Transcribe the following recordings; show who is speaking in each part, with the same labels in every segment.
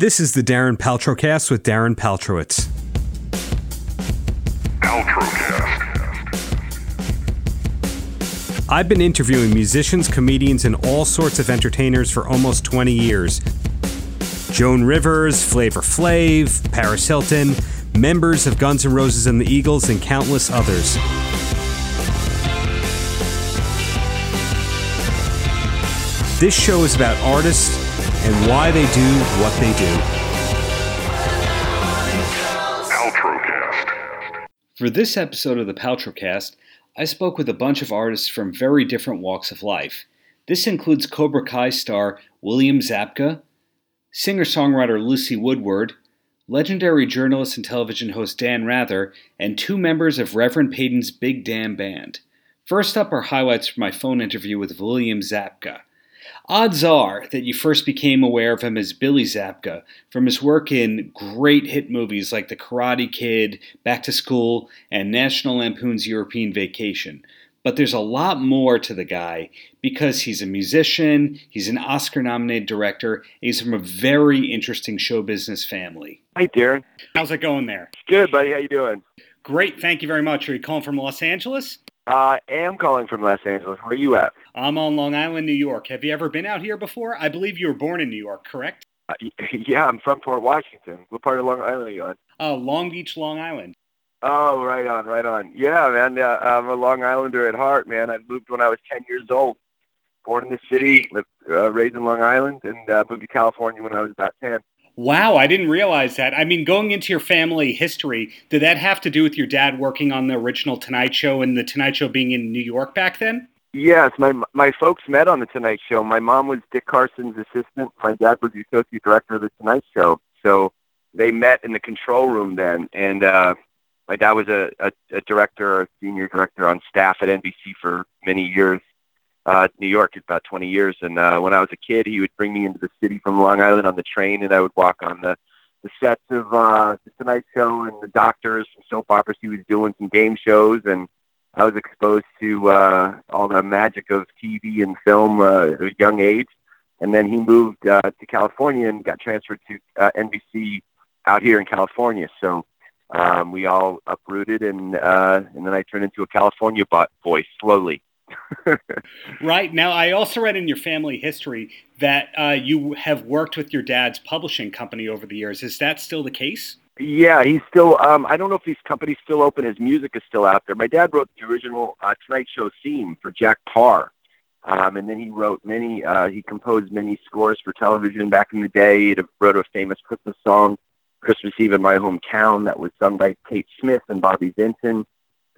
Speaker 1: This is the Darren Paltrocast with Darren Paltrowitz.
Speaker 2: Paltrocast.
Speaker 1: I've been interviewing musicians, comedians, and all sorts of entertainers for almost 20 years. Joan Rivers, Flavor Flav, Paris Hilton, members of Guns N' Roses and the Eagles, and countless others. This show is about artists and why they do what they do.
Speaker 2: Paltrocast.
Speaker 1: For this episode of the Paltrocast, I spoke with a bunch of artists from very different walks of life. This includes Cobra Kai star William Zabka, singer songwriter Lucy Woodward, legendary journalist and television host Dan Rather, and two members of Reverend Peyton's Big Damn Band. First up are highlights from my phone interview with William Zabka. Odds are that you first became aware of him as Billy Zabka from his work in great hit movies like The Karate Kid, Back to School, and National Lampoon's European Vacation. But there's a lot more to the guy because he's a musician, he's an Oscar nominated director, and he's from a very interesting show business family.
Speaker 3: Hey, Darren.
Speaker 1: How's it going there?
Speaker 3: Good, buddy. How you doing?
Speaker 1: Great, thank you very much. Are you calling from Los Angeles?
Speaker 3: I am calling from Los Angeles. Where are you at?
Speaker 1: I'm on Long Island, New York. Have you ever been out here before? I believe you were born in New York, correct?
Speaker 3: Uh, yeah, I'm from Port Washington. What part of Long Island are you on?
Speaker 1: Uh, Long Beach, Long Island.
Speaker 3: Oh, right on, right on. Yeah, man. Uh, I'm a Long Islander at heart, man. I moved when I was 10 years old. Born in the city, lived, uh, raised in Long Island, and uh, moved to California when I was about 10.
Speaker 1: Wow, I didn't realize that. I mean, going into your family history, did that have to do with your dad working on the original Tonight Show and the Tonight Show being in New York back then?
Speaker 3: Yes, my my folks met on the Tonight Show. My mom was Dick Carson's assistant. My dad was the associate director of the Tonight Show. So they met in the control room then, and uh, my dad was a, a, a director, a senior director on staff at NBC for many years. Uh, New York, about 20 years. And uh, when I was a kid, he would bring me into the city from Long Island on the train, and I would walk on the the sets of uh, the Tonight Show and the doctors, some soap operas he was doing, some game shows, and I was exposed to uh, all the magic of TV and film uh, at a young age. And then he moved uh, to California and got transferred to uh, NBC out here in California. So um, we all uprooted, and uh, and then I turned into a California boy slowly.
Speaker 1: Right now, I also read in your family history that uh, you have worked with your dad's publishing company over the years. Is that still the case?
Speaker 3: Yeah, he's still. Um, I don't know if his company's still open. His music is still out there. My dad wrote the original uh, Tonight Show theme for Jack Paar, um, and then he wrote many. Uh, he composed many scores for television back in the day. He wrote a famous Christmas song, "Christmas Eve in My Hometown," that was sung by Kate Smith and Bobby Vinton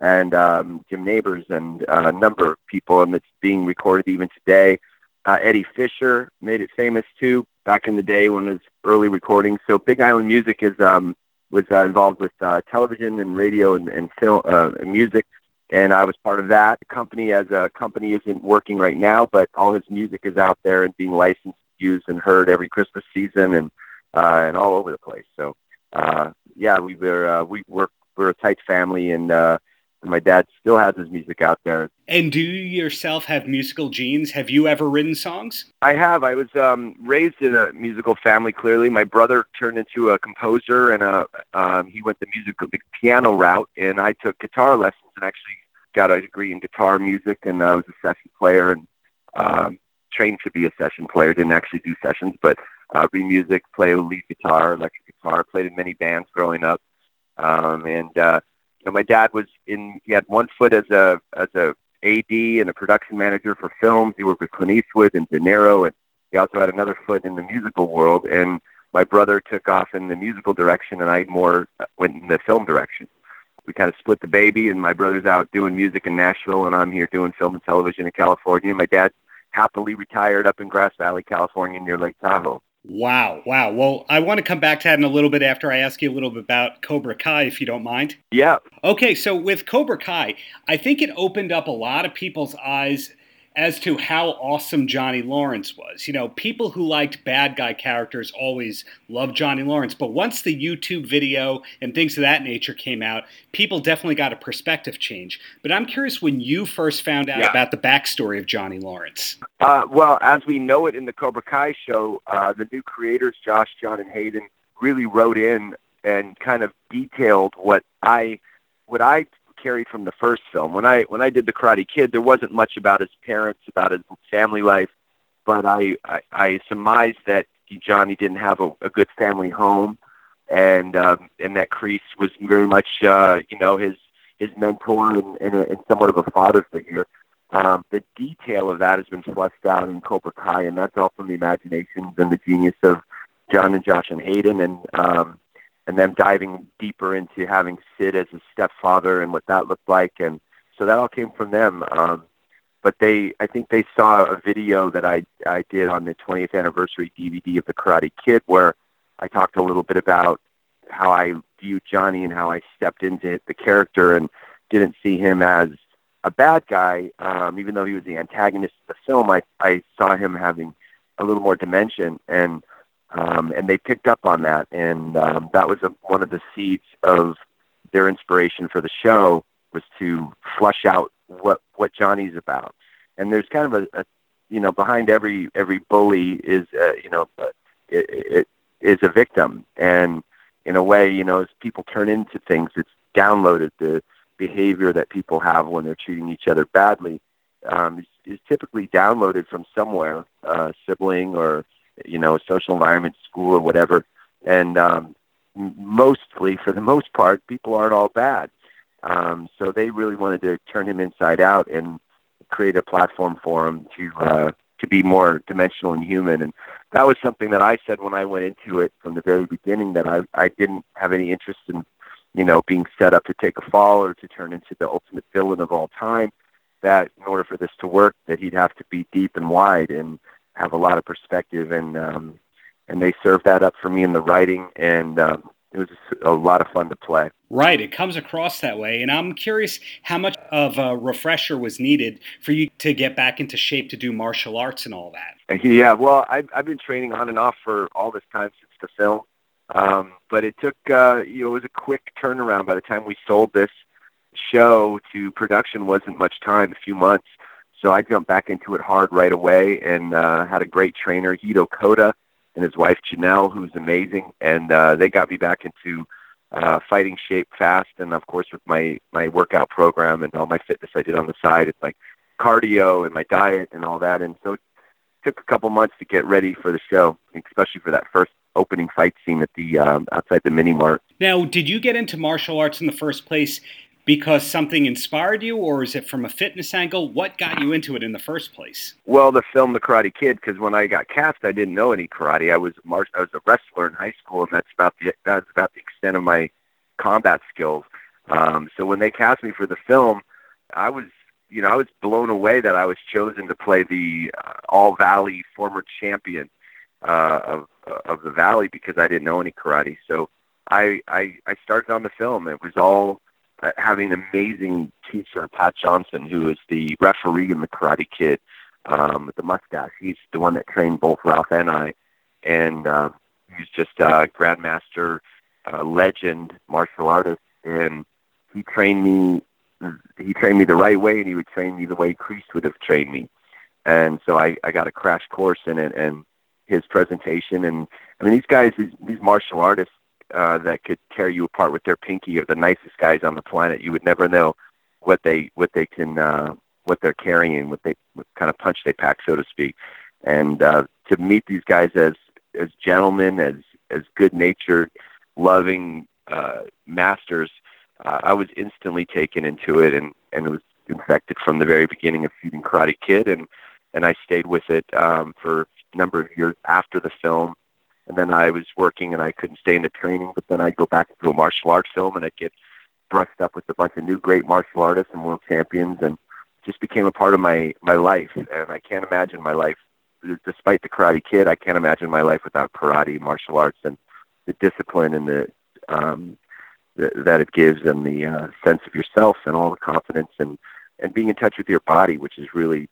Speaker 3: and um, Jim Nabors and uh, a number of people, and it's being recorded even today. Uh, Eddie Fisher made it famous too back in the day when it was early recordings. So Big Island Music is um, was uh, involved with uh, television and radio and, and film uh, and music, and I was part of that. The company as a company isn't working right now, but all his music is out there and being licensed, used, and heard every Christmas season and uh, and all over the place. So uh, yeah, we were uh, we work we're a tight family and. Uh, my dad still has his music out there.
Speaker 1: And do you yourself have musical genes? Have you ever written songs?
Speaker 3: I have. I was um, raised in a musical family. Clearly, my brother turned into a composer, and a, um, he went the musical, the piano route, and I took guitar lessons and actually got a degree in guitar music, and I was a session player and um, trained to be a session player. Didn't actually do sessions, but uh, read music, play lead guitar, electric guitar. Played in many bands growing up, um, and uh, you know, my dad was in. He had one foot as a as a AD and a production manager for films. He worked with Clint Eastwood and De Niro, and he also had another foot in the musical world. And my brother took off in the musical direction, and I more uh, went in the film direction. We kind of split the baby, and my brother's out doing music in Nashville, and I'm here doing film and television in California. My dad happily retired up in Grass Valley, California, near Lake Tahoe.
Speaker 1: Wow, wow. Well, I want to come back to that in a little bit after I ask you a little bit about Cobra Kai, if you don't mind.
Speaker 3: Yeah.
Speaker 1: Okay, so with Cobra Kai, I think it opened up a lot of people's eyes as to how awesome Johnny Lawrence was. You know, people who liked bad guy characters always loved Johnny Lawrence, but once the YouTube video and things of that nature came out, people definitely got a perspective change. But I'm curious when you first found out yeah. about the backstory of Johnny Lawrence.
Speaker 3: Uh, well, as we know it in the Cobra Kai show, uh, the new creators, Josh, John, and Hayden, really wrote in and kind of detailed what I what I carried from the first film. When I when I did the Karate Kid, there wasn't much about his parents, about his family life, but I I, I surmised that Johnny didn't have a, a good family home, and um, and that Kreese was very much uh, you know his his mentor and, and, and somewhat of a father figure. Um, the detail of that has been fleshed out in Cobra Kai, and that's all from the imaginations and the genius of John and Josh and Hayden, and um, and them diving deeper into having Sid as a stepfather and what that looked like, and so that all came from them. Um, but they, I think they saw a video that I I did on the 20th anniversary DVD of the Karate Kid, where I talked a little bit about how I viewed Johnny and how I stepped into the character and didn't see him as a bad guy, um, even though he was the antagonist of the film. I I saw him having a little more dimension and um, and they picked up on that, and um, that was a, one of the seeds of their inspiration for the show was to flush out what what Johnny's about. And there's kind of a, a you know behind every every bully is uh, you know uh, it, it is a victim, and in a way you know as people turn into things, it's downloaded the behavior that people have when they're treating each other badly um, is, is typically downloaded from somewhere, uh, sibling or you know, social environment, school or whatever. And um, mostly, for the most part, people aren't all bad. Um, so they really wanted to turn him inside out and create a platform for him to uh, to be more dimensional and human. And that was something that I said when I went into it from the very beginning that I I didn't have any interest in, you know, being set up to take a fall or to turn into the ultimate villain of all time. That in order for this to work, that he'd have to be deep and wide. And have a lot of perspective, and um, and they served that up for me in the writing, and um, it was a lot of fun to play.
Speaker 1: Right, it comes across that way, and I'm curious how much of a refresher was needed for you to get back into shape to do martial arts and all that.
Speaker 3: Yeah, well, I've I've been training on and off for all this time since the film, um, but it took uh, you know it was a quick turnaround. By the time we sold this show to production, wasn't much time, a few months. So I jumped back into it hard right away and uh, had a great trainer, Hiro Koda, and his wife Janelle, who's amazing, and uh, they got me back into uh, fighting shape fast. And of course, with my my workout program and all my fitness I did on the side, it's like cardio and my diet and all that. And so it took a couple months to get ready for the show, especially for that first opening fight scene at the um, outside the mini mart.
Speaker 1: Now, did you get into martial arts in the first place because something inspired you, or is it from a fitness angle? What got you into it in the first place?
Speaker 3: Well, the film The Karate Kid, because when I got cast, I didn't know any karate. I was mar- I was a wrestler in high school, and that's about the that's about the extent of my combat skills. Um, so when they cast me for the film, I was you know I was blown away that I was chosen to play the uh, All Valley former champion uh, of of the Valley because I didn't know any karate. So I I, I started on the film. It was all having an amazing teacher, Pat Johnson, who is the referee in the Karate Kid um, with the mustache. He's the one that trained both Ralph and I, and uh, he's just a grandmaster, uh, legend, martial artist, and he trained me. He trained me the right way, and he would train me the way Kreese would have trained me. And so I, I got a crash course in it, and his presentation. And I mean, these guys, these, these martial artists, uh, that could tear you apart with their pinky are the nicest guys on the planet. You would never know what they what they can uh, what they're carrying, what they what kind of punch they pack, so to speak. And uh, to meet these guys as as gentlemen, as as good natured, loving uh, masters, uh, I was instantly taken into it, and and was infected from the very beginning of shooting Karate Kid, and and I stayed with it um, for a number of years after the film and then I was working and I couldn't stay in the training, but then I'd go back into a martial arts film and I'd get brushed up with a bunch of new great martial artists and world champions and just became a part of my my life and I can't imagine my life despite the karate kid I can't imagine my life without karate martial arts and the discipline and the um the, that it gives and the uh, sense of yourself and all the confidence and and being in touch with your body which is really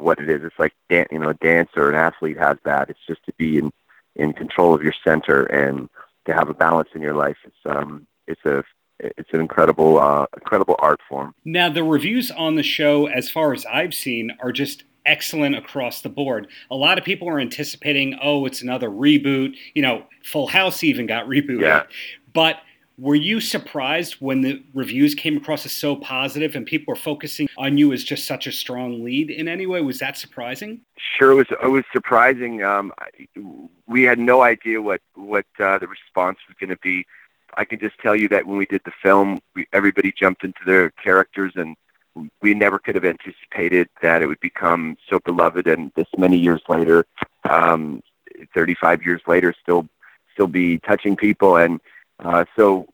Speaker 3: what it is. It's like dan- you know, a dancer, an athlete has that. It's just to be in in control of your center and to have a balance in your life. It's um, it's a it's an incredible uh, incredible art form.
Speaker 1: Now the reviews on the show, as far as I've seen, are just excellent across the board. A lot of people are anticipating, oh, it's another reboot. You know, Full House even got rebooted.
Speaker 3: Yeah.
Speaker 1: But were you surprised when the reviews came across as so positive and people were focusing on you as just such a strong lead in any way? Was that surprising?
Speaker 3: Sure, it was. It was surprising. Um, we had no idea what what uh, the response was going to be. I can just tell you that when we did the film, we, everybody jumped into their characters, and we never could have anticipated that it would become so beloved. And this many years later, um, 35 years later, still still be touching people. And uh, so,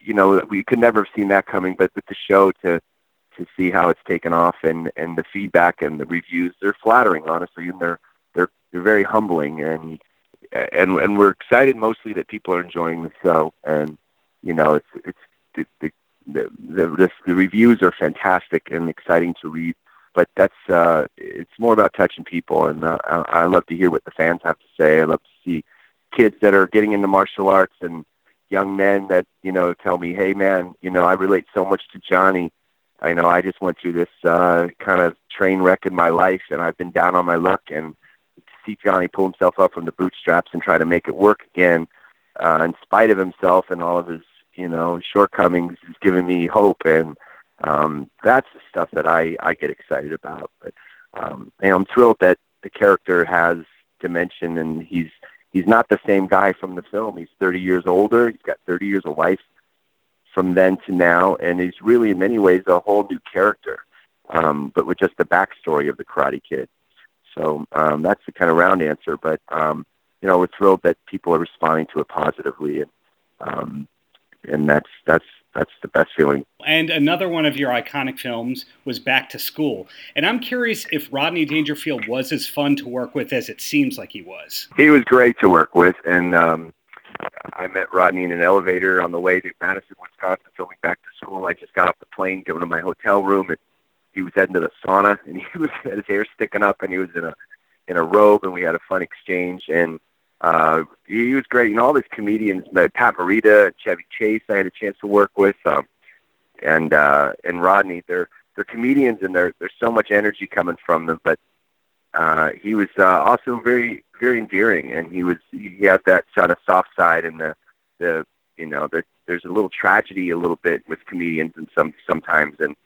Speaker 3: you know, we could never have seen that coming. But with the show, to to see how it's taken off and and the feedback and the reviews, they're flattering, honestly, and they're they're they're very humbling. And and and we're excited mostly that people are enjoying the show. And you know, it's it's the the the, the, the reviews are fantastic and exciting to read but that's uh it's more about touching people and uh, I, I love to hear what the fans have to say i love to see kids that are getting into martial arts and young men that you know tell me hey man you know i relate so much to johnny. I know i just went through this uh kind of train wreck in my life and i've been down on my luck and to see johnny pull himself up from the bootstraps and try to make it work again uh in spite of himself and all of his you know shortcomings has given me hope and um that's the stuff that i i get excited about. But um and i'm thrilled that the character has dimension and he's he's not the same guy from the film. He's 30 years older. He's got 30 years of life from then to now and he's really in many ways a whole new character um but with just the backstory of the karate kid. So um that's the kind of round answer but um you know we're thrilled that people are responding to it positively and um and that's that's that's the best feeling.
Speaker 1: And another one of your iconic films was Back to School. And I'm curious if Rodney Dangerfield was as fun to work with as it seems like he was.
Speaker 3: He was great to work with, and um, I met Rodney in an elevator on the way to Madison, Wisconsin, filming Back to School. I just got off the plane, going to my hotel room, and he was heading to the sauna, and he was had his hair sticking up, and he was in a in a robe, and we had a fun exchange, and uh, he was great. You know, all these comedians, Pat Morita, Chevy Chase, I had a chance to work with, um, and uh, and Rodney. They're they're comedians, and there there's so much energy coming from them. But uh, he was uh, also very very endearing, and he was he had that sort of soft side, and the the you know there, there's a little tragedy a little bit with comedians, and some sometimes, and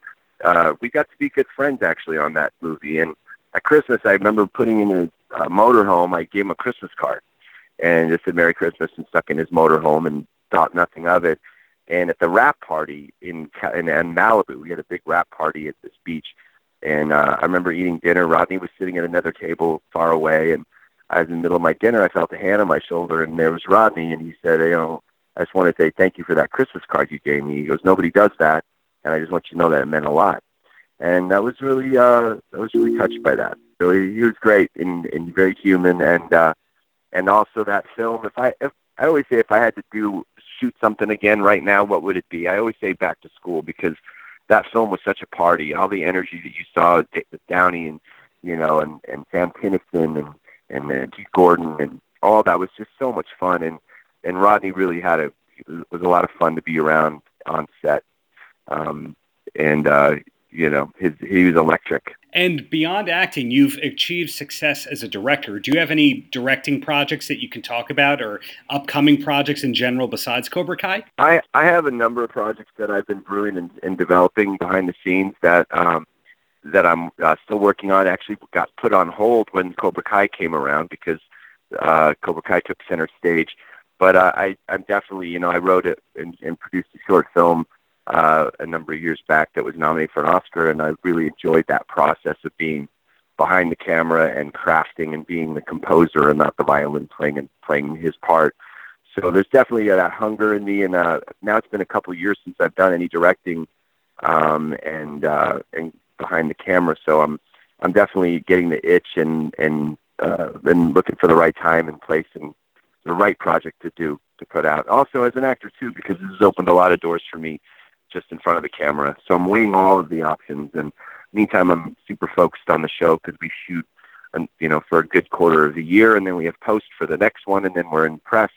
Speaker 3: uh, we got to be good friends actually on that movie. And at Christmas, I remember putting in a uh, motorhome. I gave him a Christmas card and just said Merry Christmas and stuck in his motorhome and thought nothing of it. And at the wrap party in in, in Malibu, we had a big wrap party at this beach, and uh, I remember eating dinner. Rodney was sitting at another table far away, and I was in the middle of my dinner. I felt a hand on my shoulder, and there was Rodney, and he said, "You know, I just want to say thank you for that Christmas card you gave me." He goes, "Nobody does that, and I just want you to know that it meant a lot." And that was really, uh, I was really touched by that. So he, he was great and, and very human, and uh, and also that film. If I, if I always say, if I had to do shoot something again right now, what would it be? I always say Back to School because that film was such a party. All the energy that you saw with Downey and you know, and and Sam Kinison and and uh, Keith Gordon and all that was just so much fun. And and Rodney really had a it was a lot of fun to be around on set. Um, and uh, you know, his he was electric.
Speaker 1: And beyond acting, you've achieved success as a director. Do you have any directing projects that you can talk about or upcoming projects in general besides Cobra Kai?
Speaker 3: I, I have a number of projects that I've been brewing and, and developing behind the scenes that um, that I'm uh, still working on. Actually, got put on hold when Cobra Kai came around because uh, Cobra Kai took center stage. But uh, I, I'm definitely, you know, I wrote it and, and produced a short film uh, a number of years back that was nominated for an Oscar, and I really enjoyed that process of being behind the camera and crafting and being the composer and not the violin playing and playing his part. So there's definitely uh, that hunger in me, and uh, now it's been a couple of years since I've done any directing um, and uh, and behind the camera. So I'm I'm definitely getting the itch and and uh, and looking for the right time and place and the right project to do to put out. Also as an actor too, because this has opened a lot of doors for me just in front of the camera. So I'm weighing all of the options, and meantime, I'm super focused on the show because we shoot, um, you know, for a good quarter of the year, and then we have post for the next one, and then we're in press,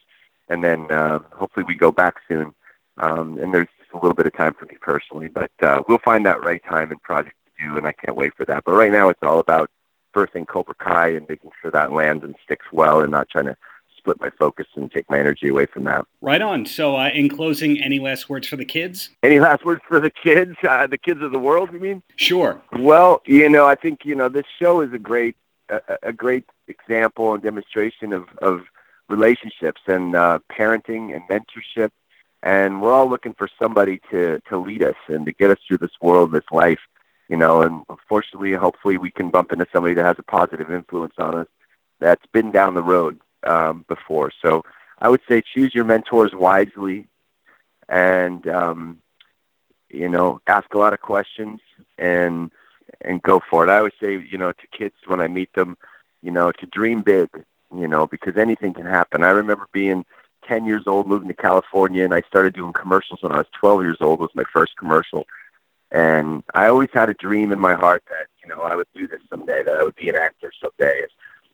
Speaker 3: and then uh, hopefully we go back soon. Um, and there's a little bit of time for me personally, but uh, we'll find that right time and project to do, and I can't wait for that. But right now, it's all about birthing Cobra Kai and making sure that lands and sticks well, and not trying to split my focus and take my energy away from that.
Speaker 1: Right on. So, uh, in closing, any last words for the kids?
Speaker 3: Any last words for the kids? Uh, the kids of the world, you mean?
Speaker 1: Sure.
Speaker 3: Well, you know, I think you know this show is a great, a, a great example and demonstration of of relationships and uh, parenting and mentorship. And we're all looking for somebody to to lead us and to get us through this world, this life, you know. And unfortunately, hopefully, we can bump into somebody that has a positive influence on us that's been down the road um, before. So I would say choose your mentors wisely, and um, you know, ask a lot of questions and and go for it. I always say, you know, to kids when I meet them, you know, to dream big, you know, because anything can happen. I remember being 10 years old, moving to California, and I started doing commercials when I was 12 years old. Was my first commercial, and I always had a dream in my heart that you know I would do this someday, that I would be an actor someday.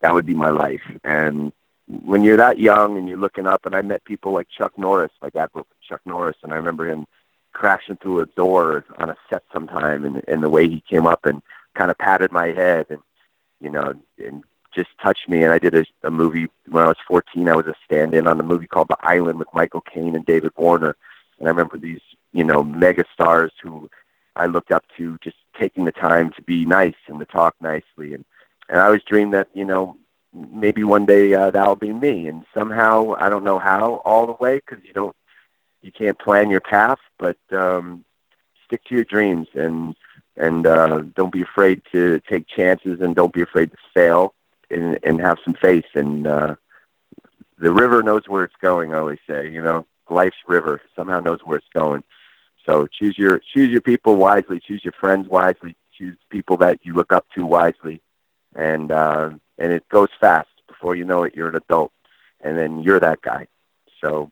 Speaker 3: That would be my life, and when you're that young and you're looking up, and I met people like Chuck Norris, my dad worked with Chuck Norris, and I remember him crashing through a door on a set sometime, and, and the way he came up and kind of patted my head, and you know, and just touched me. And I did a, a movie when I was 14. I was a stand-in on a movie called The Island with Michael Caine and David Warner, and I remember these, you know, mega stars who I looked up to just taking the time to be nice and to talk nicely, and and I always dreamed that you know maybe one day uh, that'll be me. And somehow, I don't know how all the way because you don't, you can't plan your path, but um, stick to your dreams and and uh, don't be afraid to take chances and don't be afraid to fail and and have some faith. And uh, the river knows where it's going. I always say, you know, life's river somehow knows where it's going. So choose your choose your people wisely. Choose your friends wisely. Choose people that you look up to wisely, and uh, and it goes fast. Before you know it, you're an adult, and then you're that guy. So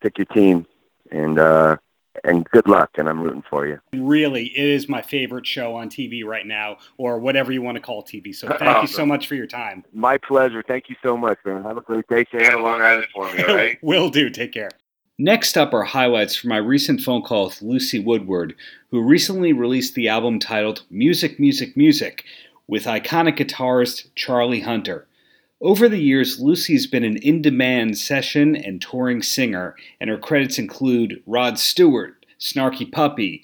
Speaker 3: pick your team, and uh, and good luck. And I'm rooting for you.
Speaker 1: Really, it is my favorite show on TV right now, or whatever you want to call TV. So thank awesome. you so much for your time.
Speaker 3: My pleasure. Thank you so much, man. Have a great day. Say hello Long Island for me. All right.
Speaker 1: Will do. Take care. Next up are highlights from my recent phone call with Lucy Woodward, who recently released the album titled Music, Music, Music, with iconic guitarist Charlie Hunter. Over the years, Lucy's been an in demand session and touring singer, and her credits include Rod Stewart, Snarky Puppy,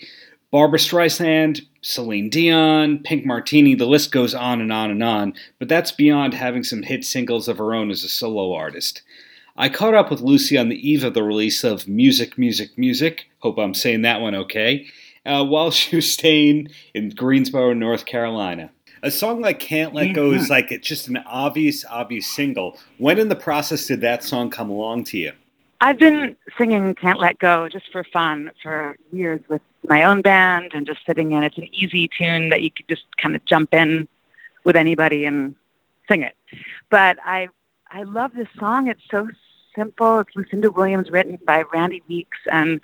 Speaker 1: Barbra Streisand, Celine Dion, Pink Martini, the list goes on and on and on, but that's beyond having some hit singles of her own as a solo artist. I caught up with Lucy on the eve of the release of Music, Music, Music, hope I'm saying that one okay, uh, while she was staying in Greensboro, North Carolina a song like "Can't Let Go" is mm-hmm. like it's just an obvious, obvious single. When in the process did that song come along to you?
Speaker 2: I've been singing "Can't Let Go" just for fun for years with my own band and just sitting in. It's an easy tune that you could just kind of jump in with anybody and sing it. But I I love this song. It's so simple. It's Lucinda Williams, written by Randy Weeks, and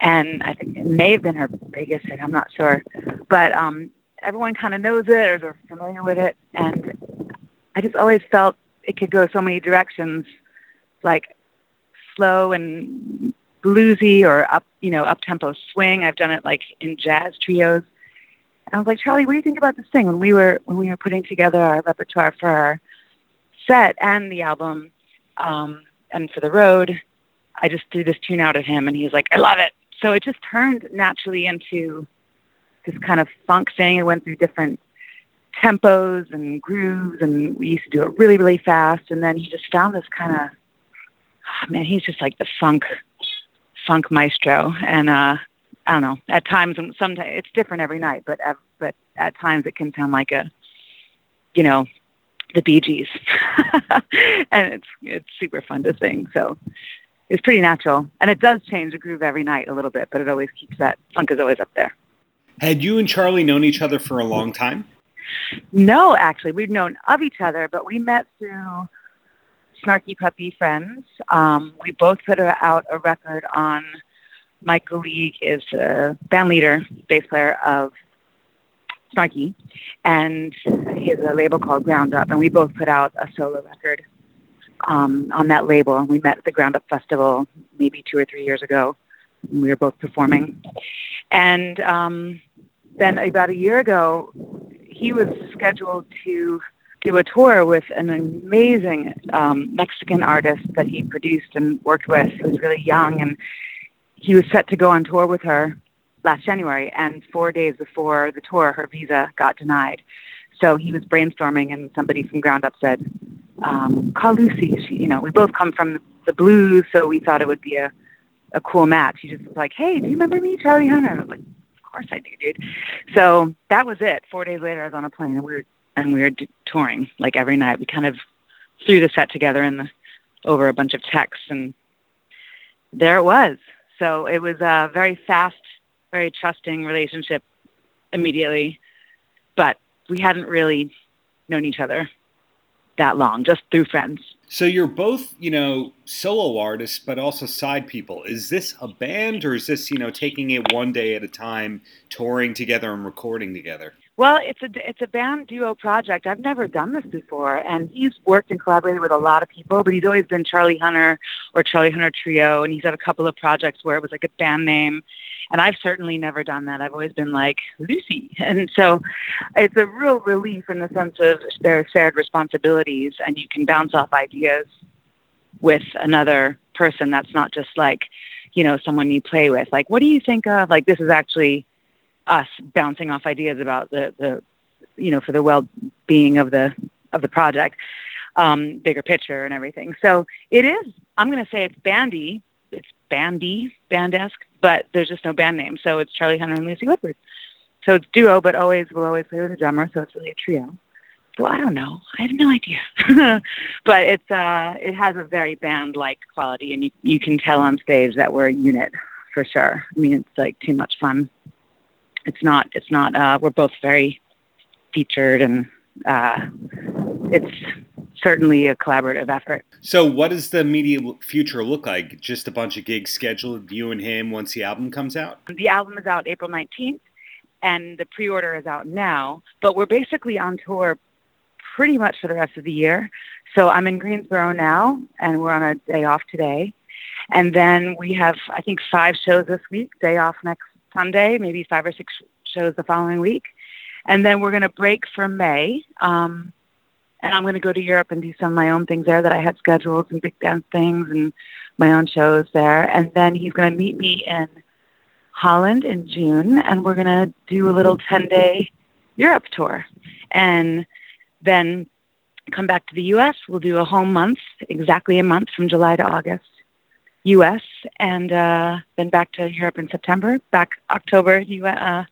Speaker 2: and I think it may have been her biggest hit. I'm not sure, but um, everyone kind of knows it or they're familiar with it. And I just always felt it could go so many directions, like slow and bluesy or up, you know, up tempo swing. I've done it like in jazz trios. And I was like, Charlie, what do you think about this thing? When we were when we were putting together our repertoire for our set and the album, um, and for the road, I just threw this tune out at him, and he was like, I love it. So it just turned naturally into this kind of funk thing. It went through different tempos and grooves, and we used to do it really, really fast. And then he just found this kind of, oh, man, he's just like the funk, funk maestro. And uh, I don't know. At times, and sometimes it's different every night, but at, but at times it can sound like a, you know, the Bee Gees, and it's it's super fun to sing. So it's pretty natural, and it does change the groove every night a little bit, but it always keeps that funk is always up there.
Speaker 1: Had you and Charlie known each other for a long time?
Speaker 2: No, actually, we've known of each other, but we met through Snarky Puppy Friends. Um, we both put out a record on. Michael League is a band leader, bass player of Snarky, and he has a label called Ground Up, and we both put out a solo record um, on that label. And we met at the Ground Up Festival maybe two or three years ago. We were both performing, and um, then about a year ago, he was scheduled to do a tour with an amazing um, Mexican artist that he produced and worked with. He was really young, and he was set to go on tour with her last January. And four days before the tour, her visa got denied. So he was brainstorming, and somebody from Ground Up said, um, "Call Lucy." She, you know, we both come from the blues, so we thought it would be a a cool match. He just was like, "Hey, do you remember me, Charlie Hunter?" I was like, "Of course I do, dude." So that was it. Four days later, I was on a plane, and we were and we were touring like every night. We kind of threw the set together and over a bunch of texts, and there it was. So it was a very fast, very trusting relationship immediately, but we hadn't really known each other that long, just through friends.
Speaker 1: So you're both, you know, solo artists, but also side people. Is this a band, or is this, you know, taking it one day at a time, touring together and recording together?
Speaker 2: Well, it's a it's a band duo project. I've never done this before, and he's worked and collaborated with a lot of people, but he's always been Charlie Hunter or Charlie Hunter Trio, and he's had a couple of projects where it was like a band name, and I've certainly never done that. I've always been like Lucy, and so it's a real relief in the sense of there are shared responsibilities, and you can bounce off ideas with another person. That's not just like, you know, someone you play with. Like, what do you think of? Like, this is actually us bouncing off ideas about the, the you know, for the well-being of the of the project, um, bigger picture and everything. So it is. I'm going to say it's bandy. Bandy, bandesque, but there's just no band name. So it's Charlie Hunter and Lucy Woodward. So it's duo, but always we'll always play with a drummer. So it's really a trio. So I don't know. I have no idea. but it's uh, it has a very band-like quality, and you you can tell on stage that we're a unit for sure. I mean, it's like too much fun it's not it's not uh, we're both very featured and uh, it's certainly a collaborative effort.
Speaker 1: So, what does the media future look like? Just a bunch of gigs scheduled, you and him, once the album comes out?
Speaker 2: The album is out April 19th, and the pre order is out now. But we're basically on tour pretty much for the rest of the year. So, I'm in Greensboro now, and we're on a day off today. And then we have, I think, five shows this week, day off next Sunday, maybe five or six shows the following week. And then we're going to break for May. Um, and I'm going to go to Europe and do some of my own things there that I had scheduled, some big dance things and my own shows there. And then he's going to meet me in Holland in June, and we're going to do a little 10 day Europe tour. And then come back to the US. We'll do a whole month, exactly a month from July to August. U.S. and uh, then back to Europe in September. Back October, U. Uh,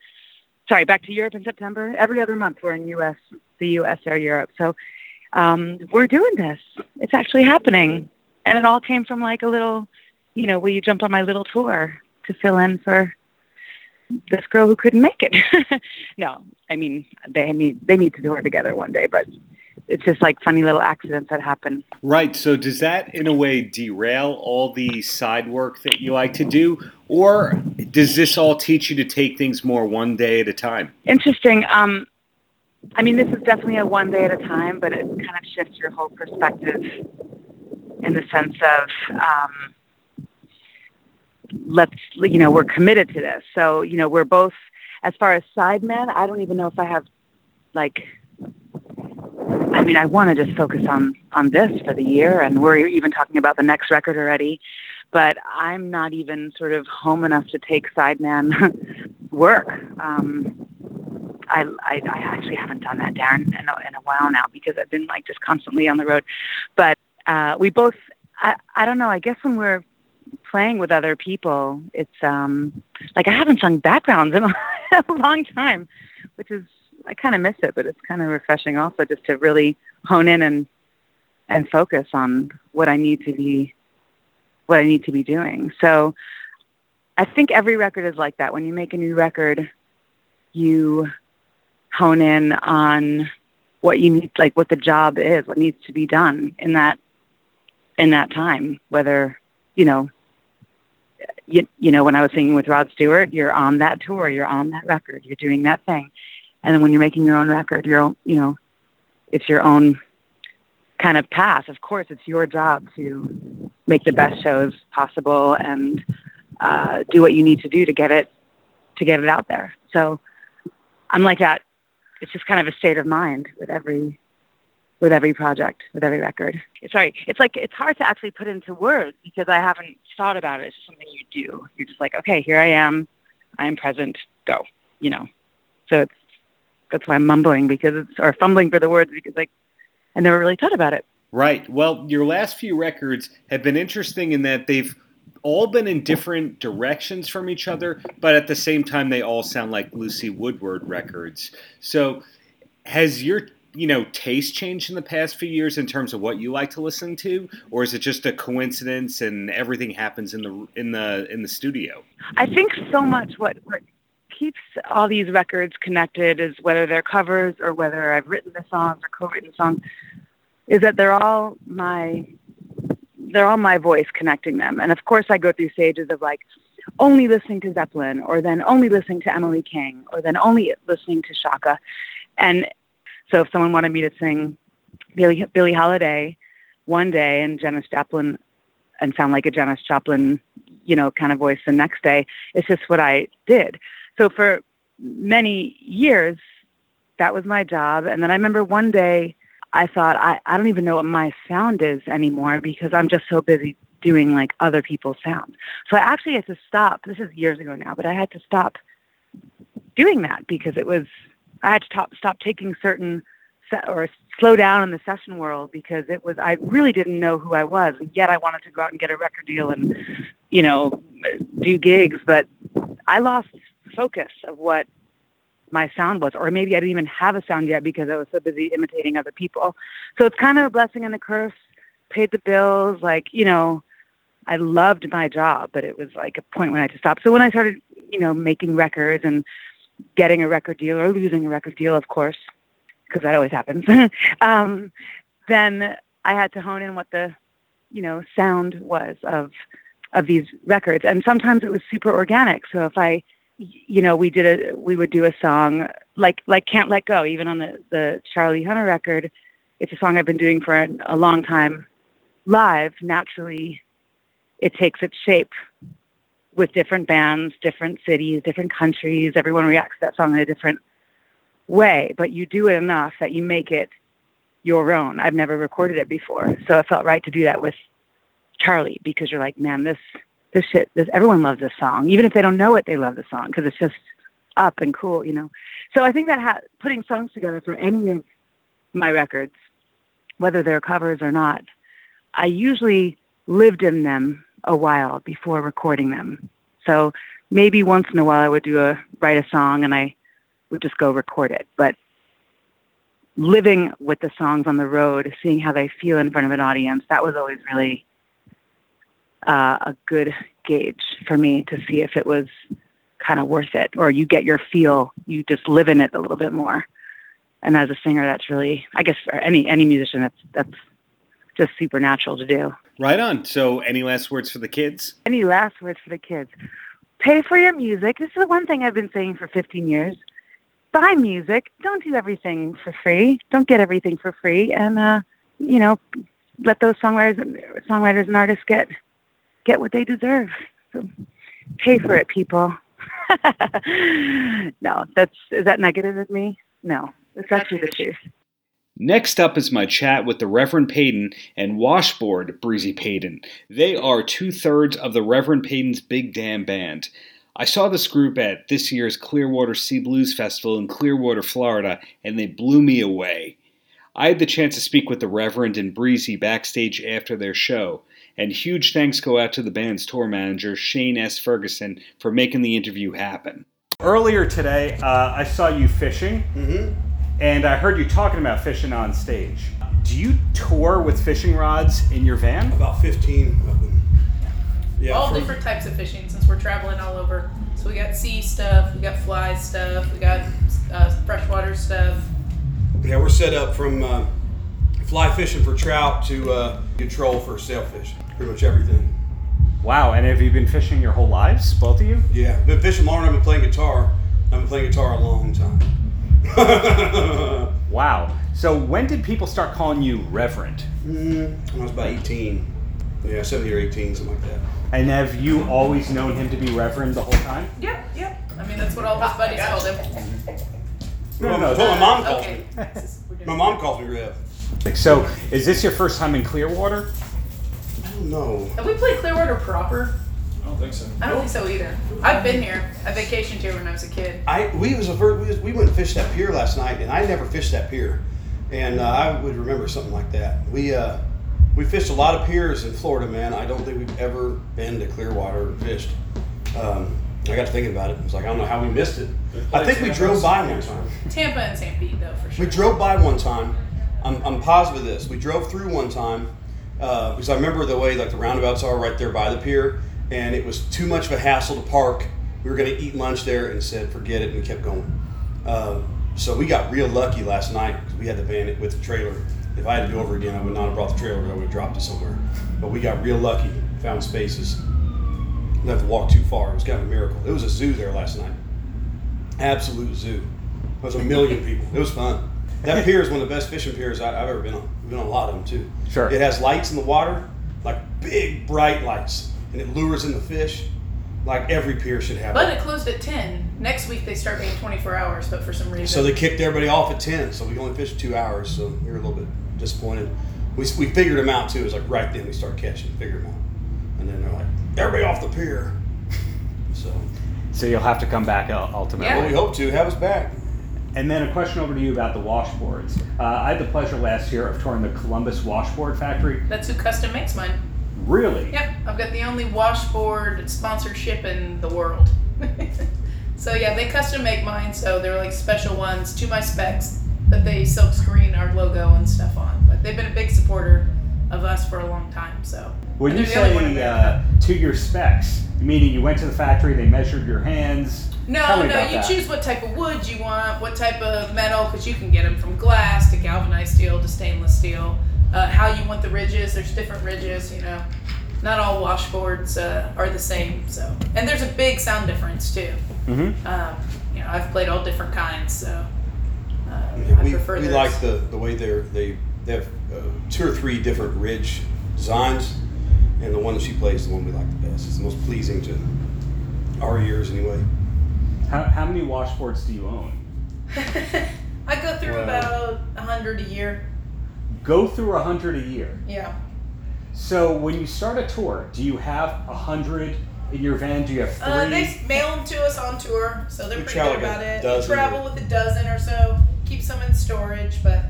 Speaker 2: sorry, back to Europe in September. Every other month we're in U.S. The U.S. or Europe. So um, we're doing this. It's actually happening, and it all came from like a little, you know, will you jump on my little tour to fill in for this girl who couldn't make it? no, I mean they need they need to tour together one day, but it's just like funny little accidents that happen.
Speaker 1: Right. So does that in a way derail all the side work that you like to do? Or does this all teach you to take things more one day at a time?
Speaker 2: Interesting. Um, I mean, this is definitely a one day at a time, but it kind of shifts your whole perspective in the sense of um, let's, you know, we're committed to this. So, you know, we're both, as far as sidemen, I don't even know if I have like I mean, I want to just focus on on this for the year, and we're even talking about the next record already. But I'm not even sort of home enough to take sideman work. Um, I, I, I actually haven't done that, Darren, in a, in a while now because I've been like just constantly on the road. But uh, we both, I, I don't know. I guess when we're playing with other people, it's um, like I haven't sung backgrounds in a, a long time, which is I kind of miss it, but it's kind of refreshing also just to really hone in and and focus on what I need to be what I need to be doing. So I think every record is like that. When you make a new record, you hone in on what you need like what the job is, what needs to be done in that in that time, whether, you know, you, you know, when I was singing with Rod Stewart, you're on that tour, you're on that record, you're doing that thing And then when you're making your own record, your own, you know, it's your own kind of path. Of course, it's your job to make the best shows possible and uh, do what you need to do to get it to get it out there. So I'm like that. It's just kind of a state of mind with every with every project, with every record. Sorry, it's like it's hard to actually put into words because I haven't thought about it. It's just something you do. You're just like, okay, here I am. I am present. Go. You know. So it's that's why I'm mumbling because it's or fumbling for the words because like I never really thought about it.
Speaker 1: Right. Well, your last few records have been interesting in that they've all been in different directions from each other, but at the same time, they all sound like Lucy Woodward records. So, has your you know taste changed in the past few years in terms of what you like to listen to, or is it just a coincidence and everything happens in the in the in the studio?
Speaker 2: I think so much what what keeps all these records connected is whether they're covers or whether I've written the songs or co-written songs, is that they're all my they're all my voice connecting them. And of course, I go through stages of like only listening to Zeppelin, or then only listening to Emily King, or then only listening to Chaka. And so, if someone wanted me to sing Billie, Billie Holiday one day and Janis Joplin and sound like a Janis Joplin, you know, kind of voice the next day, it's just what I did. So for many years, that was my job. And then I remember one day I thought, I, I don't even know what my sound is anymore because I'm just so busy doing like other people's sounds. So I actually had to stop. This is years ago now, but I had to stop doing that because it was, I had to stop, stop taking certain se- or slow down in the session world because it was, I really didn't know who I was. And yet I wanted to go out and get a record deal and, you know, do gigs, but I lost focus of what my sound was, or maybe I didn't even have a sound yet because I was so busy imitating other people. So it's kind of a blessing and a curse. Paid the bills, like you know, I loved my job, but it was like a point when I had to stop. So when I started, you know, making records and getting a record deal or losing a record deal, of course, because that always happens, um, then I had to hone in what the, you know, sound was of of these records. And sometimes it was super organic. So if I you know, we did a we would do a song like like Can't Let Go, even on the the Charlie Hunter record. It's a song I've been doing for a, a long time live. Naturally, it takes its shape with different bands, different cities, different countries. Everyone reacts to that song in a different way, but you do it enough that you make it your own. I've never recorded it before, so it felt right to do that with Charlie because you're like, man, this this shit, this, everyone loves this song. Even if they don't know it, they love the song because it's just up and cool, you know. So I think that ha- putting songs together for any of my records, whether they're covers or not, I usually lived in them a while before recording them. So maybe once in a while I would do a write a song and I would just go record it. But living with the songs on the road, seeing how they feel in front of an audience, that was always really uh, a good gauge for me to see if it was kind of worth it or you get your feel you just live in it a little bit more. And as a singer that's really i guess for any any musician that's that's just supernatural to do.
Speaker 1: Right on. So any last words for the kids?
Speaker 2: Any last words for the kids? Pay for your music. This is the one thing i've been saying for 15 years. Buy music. Don't do everything for free. Don't get everything for free. And uh you know let those songwriters songwriters and artists get get what they deserve. So pay for it, people. no, that's is that negative of me? No, it's actually the truth.
Speaker 1: Next up is my chat with the Reverend Peyton and Washboard Breezy Peyton. They are two thirds of the Reverend Peyton's Big Damn Band. I saw this group at this year's Clearwater Sea Blues Festival in Clearwater, Florida, and they blew me away. I had the chance to speak with the Reverend and Breezy backstage after their show. And huge thanks go out to the band's tour manager, Shane S. Ferguson, for making the interview happen. Earlier today, uh, I saw you fishing,
Speaker 4: mm-hmm.
Speaker 1: and I heard you talking about fishing on stage. Do you tour with fishing rods in your van?
Speaker 4: About 15 of them.
Speaker 5: Yeah, all different types of fishing since we're traveling all over. So we got sea stuff, we got fly stuff, we got uh, freshwater stuff.
Speaker 4: Yeah, we're set up from uh, fly fishing for trout to uh, control for sailfish. Pretty much everything.
Speaker 1: Wow, and have you been fishing your whole lives, both of you?
Speaker 4: Yeah, been fishing long. I've been playing guitar. I've been playing guitar a long time.
Speaker 1: wow. So when did people start calling you Reverend?
Speaker 4: Mm, when I was about 18. Yeah, 17 or 18, something like that.
Speaker 1: And have you always known him to be Reverend the whole time?
Speaker 5: Yep, yep. I mean, that's what all his buddies called him.
Speaker 1: No, no,
Speaker 4: That's what my mom calls
Speaker 5: Okay.
Speaker 4: me. My mom calls me Rev.
Speaker 1: So is this your first time in Clearwater?
Speaker 4: I don't know.
Speaker 5: Have we played Clearwater proper?
Speaker 6: I don't think so.
Speaker 5: I don't think so either. I've been here. I vacationed here when I was a kid.
Speaker 4: I we was a ver- we, was, we went and fished that pier last night, and I never fished that pier, and uh, I would remember something like that. We uh, we fished a lot of piers in Florida, man. I don't think we've ever been to Clearwater and fished. Um, I got to thinking about it. It was like I don't know how we missed it. I think we drove by one time.
Speaker 5: Tampa and St. Pete, though, for sure.
Speaker 4: We drove by one time. I'm, I'm positive of this. We drove through one time uh, because I remember the way like the roundabouts are right there by the pier, and it was too much of a hassle to park. We were going to eat lunch there and said forget it, and we kept going. Uh, so we got real lucky last night because we had the van with the trailer. If I had to do over again, I would not have brought the trailer. I would have dropped it somewhere. But we got real lucky, found spaces. Didn't have to walk too far. It was kind of a miracle. It was a zoo there last night. Absolute zoo. There was a million people. It was fun. That pier is one of the best fishing piers I, I've ever been on. We've been on a lot of them too.
Speaker 1: Sure.
Speaker 4: It has lights in the water, like big bright lights, and it lures in the fish. Like every pier should have.
Speaker 5: But it closed at 10. Next week they start being 24 hours, but for some reason.
Speaker 4: So they kicked everybody off at ten, so we only fished two hours. So we were a little bit disappointed. We, we figured them out too. It was like right then we start catching, figured them out, and then they're like everybody off the pier. So
Speaker 1: So you'll have to come back uh, ultimately.
Speaker 4: well, we hope to have us back.
Speaker 1: And then a question over to you about the washboards. Uh, I had the pleasure last year of touring the Columbus Washboard Factory.
Speaker 5: That's who custom makes mine.
Speaker 1: Really?
Speaker 5: Yep, I've got the only washboard sponsorship in the world. so yeah, they custom make mine, so they're like special ones to my specs that they silk screen our logo and stuff on. But they've been a big supporter of us for a long time. So
Speaker 1: When you
Speaker 5: they're the only one in
Speaker 1: say uh, to your specs, meaning you went to the factory, they measured your hands. Tell
Speaker 5: No,
Speaker 1: me
Speaker 5: no,
Speaker 1: about
Speaker 5: you
Speaker 1: that.
Speaker 5: choose what type of wood you want, what type of metal, because you can get them from glass to galvanized steel to stainless steel. Uh, how you want the ridges, there's different ridges, you know. Not all washboards uh, are the same, so. And there's a big sound difference too.
Speaker 1: Mm-hmm.
Speaker 5: Um, you know, I've played all different kinds, so uh,
Speaker 4: Yeah,
Speaker 5: I
Speaker 4: we,
Speaker 5: prefer
Speaker 4: we like the, the way they're they they have uh, two or three different ridge designs, and the one that she plays is the one we like the best. It's the most pleasing to our ears anyway.
Speaker 1: How, how many washboards do you own?
Speaker 5: I go through
Speaker 1: Wow.
Speaker 5: about a hundred a year.
Speaker 1: Go through a hundred a year.
Speaker 5: Yeah.
Speaker 1: So when you start a tour, do you have a hundred in your van? Do you have three?
Speaker 5: Uh, they s- mail them to us on tour, so they're
Speaker 4: We
Speaker 5: pretty
Speaker 4: travel
Speaker 5: good
Speaker 4: like
Speaker 5: about
Speaker 4: a
Speaker 5: it.
Speaker 4: dozen
Speaker 5: We travel with a dozen or so, keep some in storage, but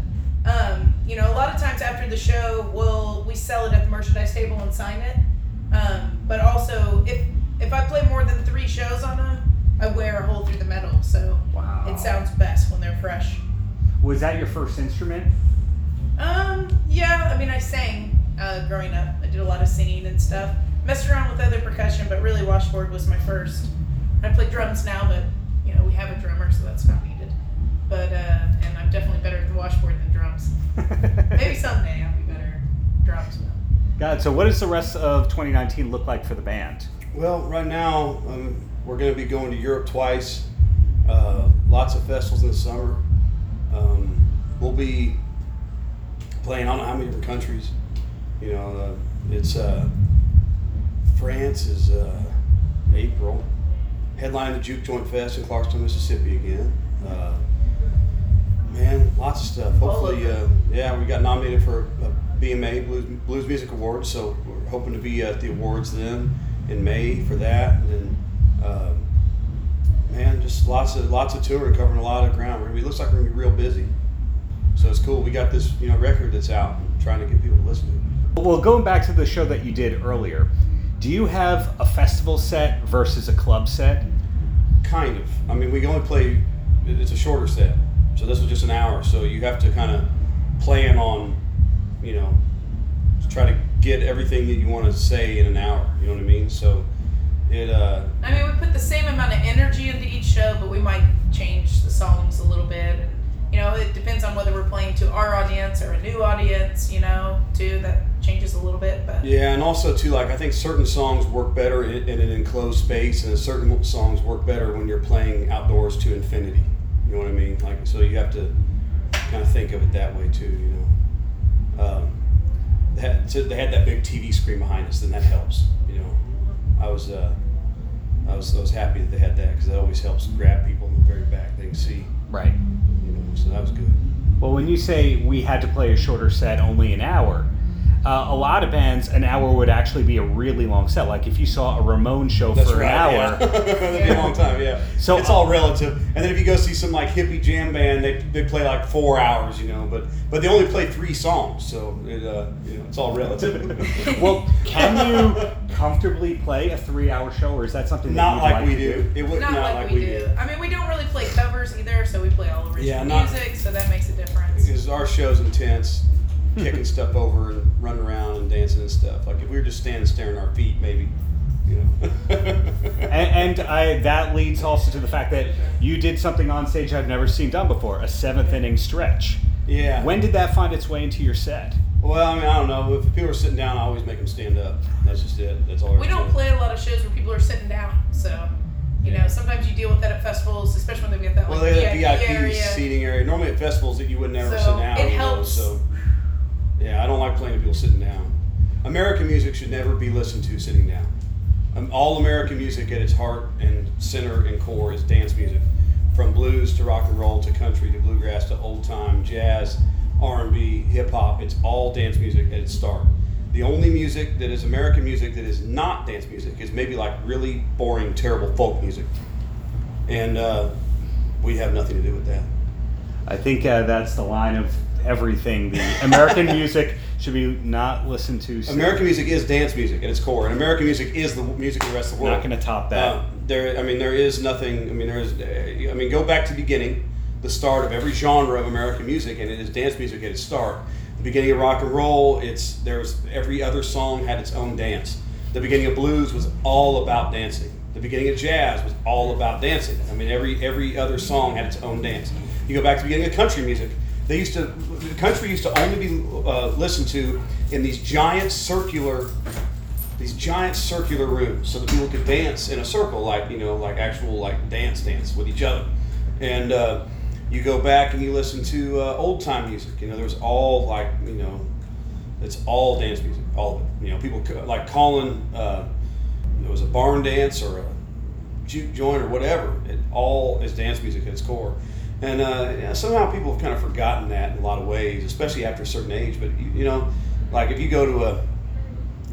Speaker 5: um, you know, a lot of times after the show, we'll we sell it at the merchandise table and sign it. Um, but also, if if I play more than three shows on them, I wear a hole through the metal, so
Speaker 1: Wow.
Speaker 5: it sounds best when they're fresh.
Speaker 1: Was that your first instrument?
Speaker 5: Um, yeah, I mean, I sang uh, growing up. I did a lot of singing and stuff. Messed around with other percussion, but really washboard was my first. I play drums now, but you know we have a drummer, so that's not needed. But uh, and I'm definitely better at the washboard than drums. Maybe someday I'll be better at drums. But
Speaker 1: God, so what does the rest of 2019 look like for the band?
Speaker 4: Well, right now um, we're going to be going to Europe twice. Uh, lots of festivals in the summer. Um, we'll be playing. I don't know how many different countries. You know, uh, it's uh, France is uh, April. Headline the Juke Joint Fest in Clarksdale, Mississippi again. Uh, man, lots of stuff. Hopefully, uh, yeah, we got nominated for a BMA Blues, Blues Music Awards, so we're hoping to be at the awards then in May for that. And then, uh, man, just lots of lots of touring, covering a lot of ground. We're gonna be- It looks like we're gonna be real busy. So it's cool. We got this, you know, record that's out. and trying to get people to listen to it.
Speaker 1: Well, going back to the show that you did earlier, do you have a festival set versus a club set?
Speaker 4: Kind of. I mean, we only play. It's a shorter set, so this was just an hour. So you have to kind of plan on, you know, try to get everything that you want to say in an hour. You know what I mean? So it. Uh,
Speaker 5: I mean, we put the same amount of energy into each show, but we might change the songs a little bit. And, you know, it depends on whether we're playing to our audience or a new audience. You know, too. That changes a little bit, but.
Speaker 4: Yeah, and also too, like I think certain songs work better in, in an enclosed space, and certain songs work better when you're playing outdoors to infinity. You know what I mean? Like so, you have to kind of think of it that way too. You know, um, they, had, so they had that big TV screen behind us, and that helps. You know, I was uh, I was I was happy that they had that because that always helps grab people in the very back. They can see.
Speaker 1: Right.
Speaker 4: You know, so that was good.
Speaker 1: Well, when you say we had to play a shorter set, only an hour, uh, a lot of bands, an hour would actually be a really long set. Like if you saw a Ramones show
Speaker 4: That's
Speaker 1: for
Speaker 4: right,
Speaker 1: an hour.
Speaker 4: Yeah. That'd be a long time, yeah.
Speaker 1: So-
Speaker 4: it's all relative. And then if you go see some like hippie jam band, they, they play like four hours, you know, but but they only play three songs, so it uh, you know it's all relative.
Speaker 1: Well, can you comfortably play a three-hour show, or is that something that
Speaker 4: not
Speaker 1: you'd
Speaker 4: like,
Speaker 1: like
Speaker 4: we
Speaker 1: to
Speaker 4: do. It would
Speaker 5: Not, like, we, do. I mean, we don't really play covers either, so we play all original
Speaker 4: Yeah, not-
Speaker 5: music, so that makes a difference.
Speaker 4: because our show's intense, kicking stuff over and running around and dancing and stuff. Like if we were just standing staring at our feet, maybe, you know.
Speaker 1: And, and I, that leads also to the fact that you did something on stage I've never seen done before, a seventh inning stretch.
Speaker 4: yeah.
Speaker 1: When did that find its way into your set?
Speaker 4: Well, I mean, I don't know. If people are sitting down, I always make them stand up. That's just it. That's all.
Speaker 5: We don't play a lot of shows where people are sitting down, so you know sometimes you deal with that at festivals, especially when they get that
Speaker 4: Well,
Speaker 5: like
Speaker 4: they have
Speaker 5: VIP,
Speaker 4: VIP
Speaker 5: area.
Speaker 4: seating area. Normally at festivals that you would never
Speaker 5: So,
Speaker 4: sit down.
Speaker 5: it
Speaker 4: you know,
Speaker 5: helps.
Speaker 4: so yeah, I don't like playing to people sitting down. American music should never be listened to sitting down. Um, all American music at its heart and center and core is dance music, from blues to rock and roll to country to bluegrass to old time jazz, R&B, hip hop. It's all dance music at its start. The only music that is American music that is not dance music is maybe like really boring, terrible folk music, and uh, we have nothing to do with that.
Speaker 1: I think uh, that's the line of everything. The American music should be not listened to.
Speaker 4: American music is dance music at its core, and American music is the music of the rest of the world.
Speaker 1: Not going to top that.
Speaker 4: Uh, there, I mean, there is nothing. I mean, there is. Uh, I mean, go back to the beginning, the start of every genre of American music, and it is dance music at its start. The beginning of rock and roll, it's there's every other song had its own dance. The beginning of blues was all about dancing. The beginning of jazz was all about dancing. I mean, every every other song had its own dance. You go back to the beginning of country music. They used to the country used to only be uh, listened to in these giant circular these giant circular rooms so that people could dance in a circle like you know like actual like dance dance with each other and uh, you go back and you listen to uh, old time music you know there's all like you know it's all dance music all of it you know people like calling uh, there was a barn dance or a juke joint or whatever it all is dance music at its core and uh, somehow people have kind of forgotten that in a lot of ways especially after a certain age but you, you know like if you go to a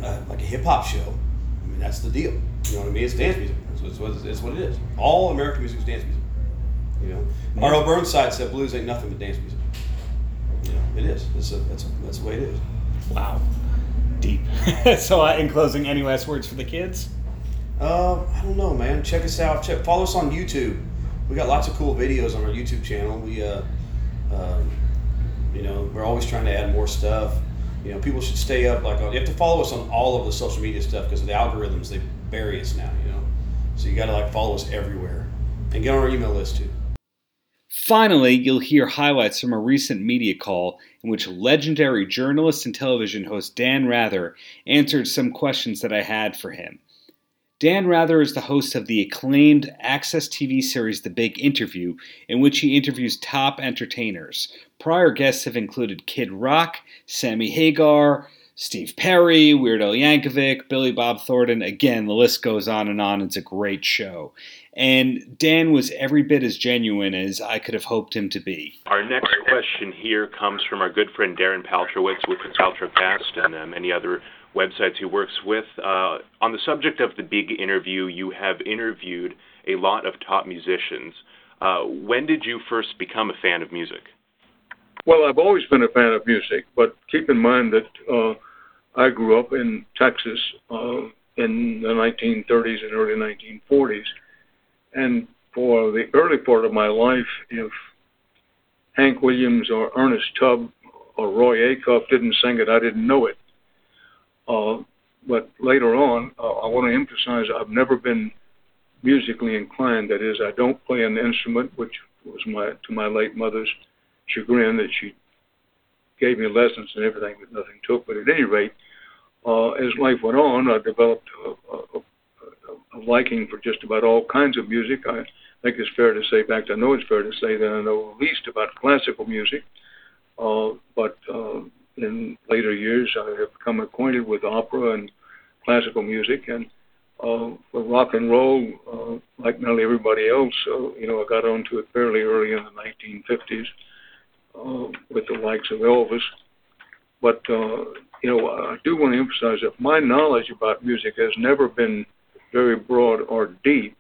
Speaker 4: like a hip hop show. I mean, that's the deal. You know what I mean? It's dance music. It's, it's, it's what it is. All American music is dance music. You know, R.L. Burnside said blues ain't nothing but dance music. You know, it is. It's a, that's, a, that's the way it is.
Speaker 1: Wow, deep. so, uh, in closing, any last words for the kids?
Speaker 4: Uh, I don't know, man. Check us out. Check, follow us on YouTube. We got lots of cool videos on our YouTube channel. We, uh, um, you know, we're always trying to add more stuff. You know, people should stay up. Like, you have to follow us on all of the social media stuff because of the algorithms. They bury us now. You know, so you got to like follow us everywhere and get on our email list too.
Speaker 1: Finally, you'll hear highlights from a recent media call in which legendary journalist and television host Dan Rather answered some questions that I had for him. Dan Rather is the host of the acclaimed AXS TV series The Big Interview, in which he interviews top entertainers. Prior guests have included Kid Rock, Sammy Hagar, Steve Perry, Weird Al Yankovic, Billy Bob Thornton. Again, the list goes on and on. It's a great show. And Dan was every bit as genuine as I could have hoped him to be.
Speaker 6: Our next question here comes from our good friend Darren Paltrowitz with the Paltrocast and uh, many other websites he works with. Uh, on the subject of the big interview, you have interviewed a lot of top musicians. Uh, when did you first become a fan of music?
Speaker 7: Well, I've always been a fan of music, but keep in mind that uh, I grew up in Texas uh, in the 1930s and early 1940s. And for the early part of my life, if Hank Williams or Ernest Tubb or Roy Acuff didn't sing it, I didn't know it. Uh, but later on, uh, I want to emphasize I've never been musically inclined. That is, I don't play an instrument, which was my to my late mother's chagrin that she gave me lessons and everything, but nothing took. But at any rate, uh, as life went on, I developed a, a, a, a liking for just about all kinds of music. I, think it's fair to say, back I know it's fair to say that I know least about classical music. Uh, but uh, in later years, I have become acquainted with opera and classical music, and uh, for rock and roll, uh, like nearly everybody else, uh, you know, I got onto it fairly early in the 1950s uh, with the likes of Elvis. But uh, you know, I do want to emphasize that my knowledge about music has never been very broad or deep.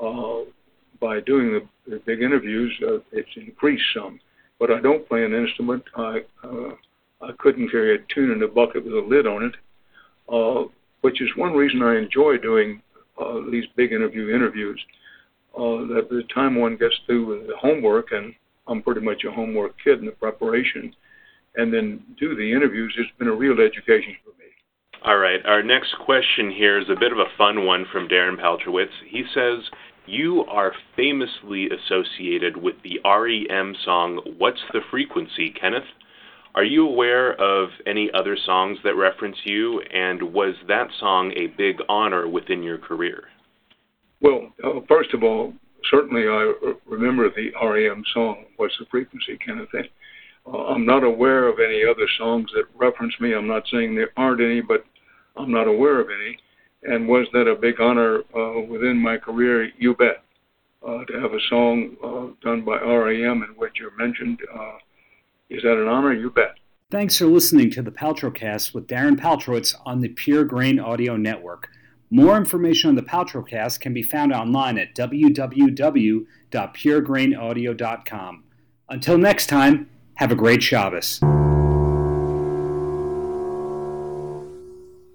Speaker 7: Uh, by doing the, the big interviews, uh, it's increased some. But I don't play an instrument. I uh, I couldn't carry a tune in a bucket with a lid on it, uh, which is one reason I enjoy doing uh, these big interview interviews. Uh, that the time one gets through with the homework, and I'm pretty much a homework kid in the preparation, and then do the interviews, it's been a real education for me.
Speaker 6: All right. Our next question here is a bit of a fun one from Darren Paltrowitz. He says, You are famously associated with the REM song, What's the Frequency, Kenneth? Are you aware of any other songs that reference you, and was that song a big honor within your career?
Speaker 7: Well, uh, first of all, certainly I remember the REM song, What's the Frequency, Kenneth. I'm not aware of any other songs that reference me. I'm not saying there aren't any, but I'm not aware of any. And was that a big honor uh, within my career? You bet. Uh, to have a song uh, done by REM in which you're mentioned, uh, is that an honor? You bet.
Speaker 1: Thanks for listening to the Paltrocast with Darren Paltrowitz on the Pure Grain Audio Network. More information on the Paltrocast can be found online at www.puregrainaudio.com. Until next time, have a great Shabbos.